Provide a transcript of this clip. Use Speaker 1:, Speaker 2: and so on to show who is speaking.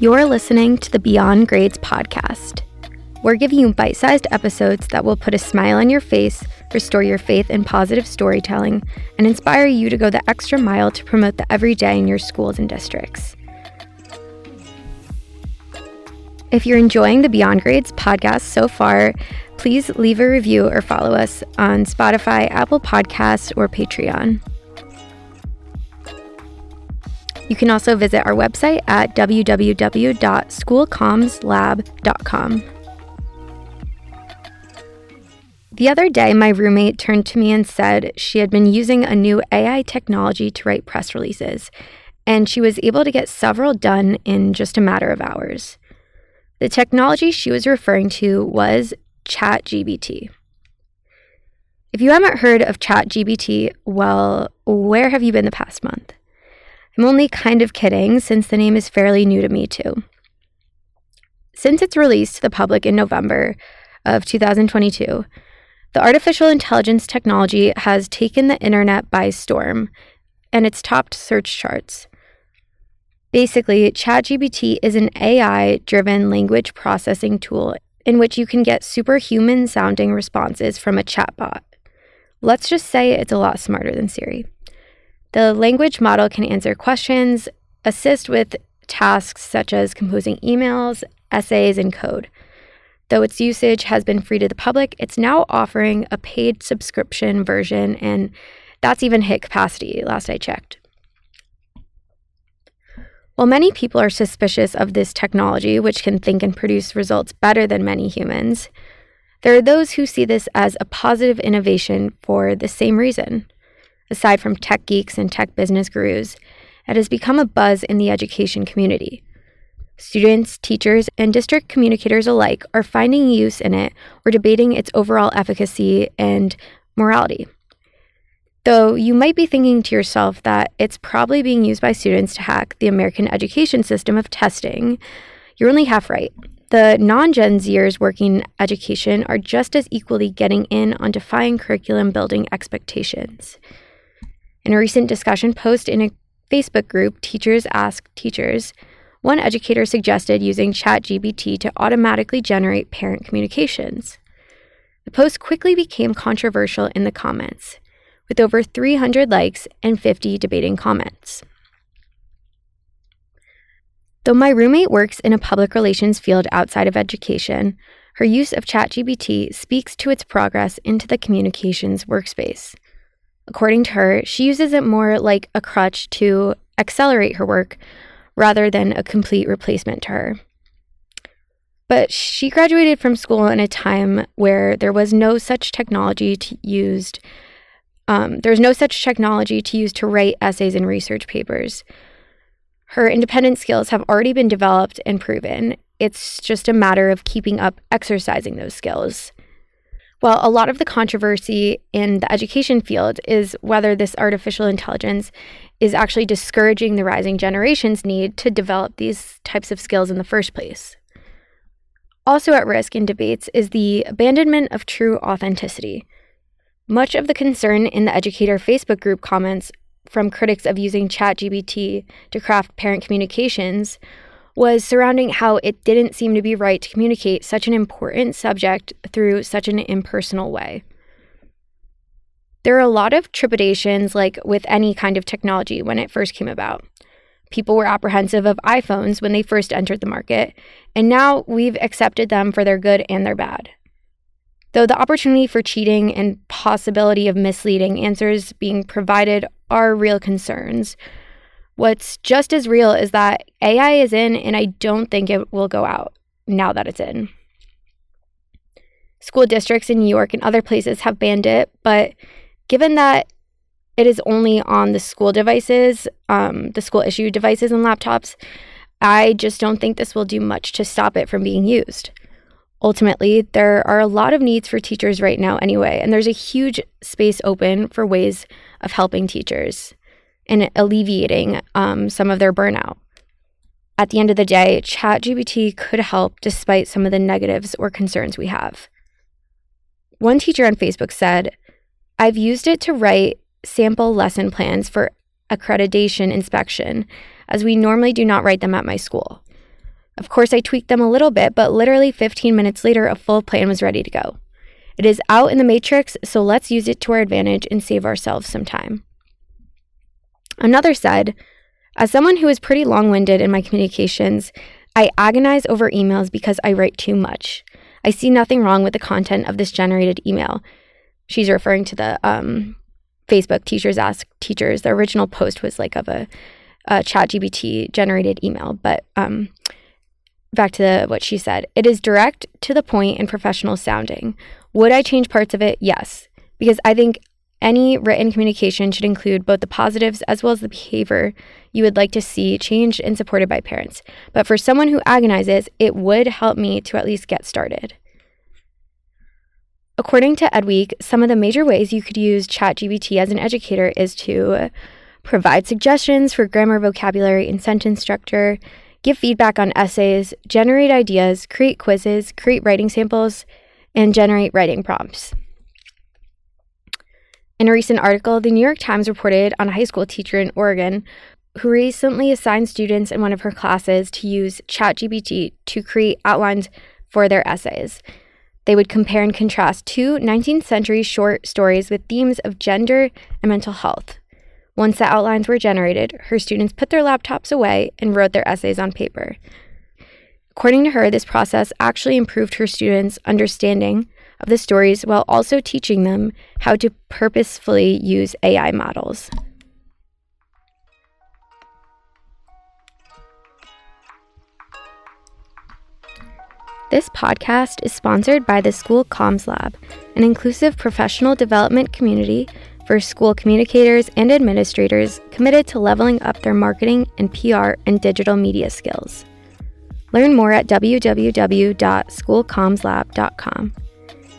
Speaker 1: You're listening to the Beyond Grades podcast. We're giving you bite sized episodes that will put a smile on your face, restore your faith in positive storytelling, and inspire you to go the extra mile to promote the everyday in your schools and districts. If you're enjoying the Beyond Grades podcast so far, please leave a review or follow us on Spotify, Apple Podcasts, or Patreon. You can also visit our website at www.schoolcommslab.com. The other day, my roommate turned to me and said she had been using a new AI technology to write press releases, and she was able to get several done in just a matter of hours. The technology she was referring to was ChatGPT. If you haven't heard of ChatGPT, well, where have you been the past month? I'm only kind of kidding, since the name is fairly new to me, too. Since its release to the public in November of 2022, the artificial intelligence technology has taken the internet by storm, and it's topped search charts. Basically, ChatGPT is an AI driven language processing tool in which you can get superhuman sounding responses from a chatbot. Let's just say it's a lot smarter than Siri. The language model can answer questions, assist with tasks such as composing emails, essays, and code. Though its usage has been free to the public, it's now offering a paid subscription version, and that's even hit capacity last I checked. While many people are suspicious of this technology, which can think and produce results better than many humans, there are those who see this as a positive innovation for the same reason aside from tech geeks and tech business gurus, it has become a buzz in the education community. Students, teachers, and district communicators alike are finding use in it or debating its overall efficacy and morality. Though you might be thinking to yourself that it's probably being used by students to hack the American education system of testing, you're only half right. The non Gen Zers working in education are just as equally getting in on defying curriculum building expectations. In a recent discussion post in a Facebook group, Teachers Ask Teachers, one educator suggested using ChatGPT to automatically generate parent communications. The post quickly became controversial in the comments, with over 300 likes and 50 debating comments. Though my roommate works in a public relations field outside of education, her use of ChatGPT speaks to its progress into the communications workspace. According to her, she uses it more like a crutch to accelerate her work rather than a complete replacement to her. But she graduated from school in a time where there was no such technology to used. Um, there was no such technology to use to write essays and research papers. Her independent skills have already been developed and proven. It's just a matter of keeping up exercising those skills. Well, a lot of the controversy in the education field is whether this artificial intelligence is actually discouraging the rising generation's need to develop these types of skills in the first place. Also at risk in debates is the abandonment of true authenticity. Much of the concern in the educator Facebook group comments from critics of using ChatGPT to craft parent communications was surrounding how it didn't seem to be right to communicate such an important subject through such an impersonal way. There are a lot of trepidations, like with any kind of technology, when it first came about. People were apprehensive of iPhones when they first entered the market, and now we've accepted them for their good and their bad. Though the opportunity for cheating and possibility of misleading answers being provided are real concerns, What's just as real is that AI is in, and I don't think it will go out now that it's in. School districts in New York and other places have banned it, but given that it is only on the school devices, um, the school issued devices and laptops, I just don't think this will do much to stop it from being used. Ultimately, there are a lot of needs for teachers right now, anyway, and there's a huge space open for ways of helping teachers and alleviating um, some of their burnout. At the end of the day, ChatGPT could help despite some of the negatives or concerns we have. One teacher on Facebook said, I've used it to write sample lesson plans for accreditation inspection, as we normally do not write them at my school. Of course, I tweaked them a little bit, but literally 15 minutes later, a full plan was ready to go. It is out in the matrix, so let's use it to our advantage and save ourselves some time. Another said, As someone who is pretty long winded in my communications, I agonize over emails because I write too much. I see nothing wrong with the content of this generated email. She's referring to the um, Facebook Teachers Ask Teachers. The original post was like of a, a ChatGPT generated email, but um, back to the, what she said. It is direct to the point and professional sounding. Would I change parts of it? Yes, because I think any written communication should include both the positives as well as the behavior you would like to see changed and supported by parents. But for someone who agonizes, it would help me to at least get started. According to Edweek, some of the major ways you could use ChatGPT as an educator is to provide suggestions for grammar, vocabulary, and sentence structure, give feedback on essays, generate ideas, create quizzes, create writing samples, and generate writing prompts. In a recent article, the New York Times reported on a high school teacher in Oregon who recently assigned students in one of her classes to use ChatGPT to create outlines for their essays. They would compare and contrast two 19th century short stories with themes of gender and mental health. Once the outlines were generated, her students put their laptops away and wrote their essays on paper. According to her, this process actually improved her students' understanding of the stories while also teaching them how to purposefully use AI models. This podcast is sponsored by the School Comms Lab, an inclusive professional development community for school communicators and administrators committed to leveling up their marketing and PR and digital media skills. Learn more at www.schoolcommslab.com.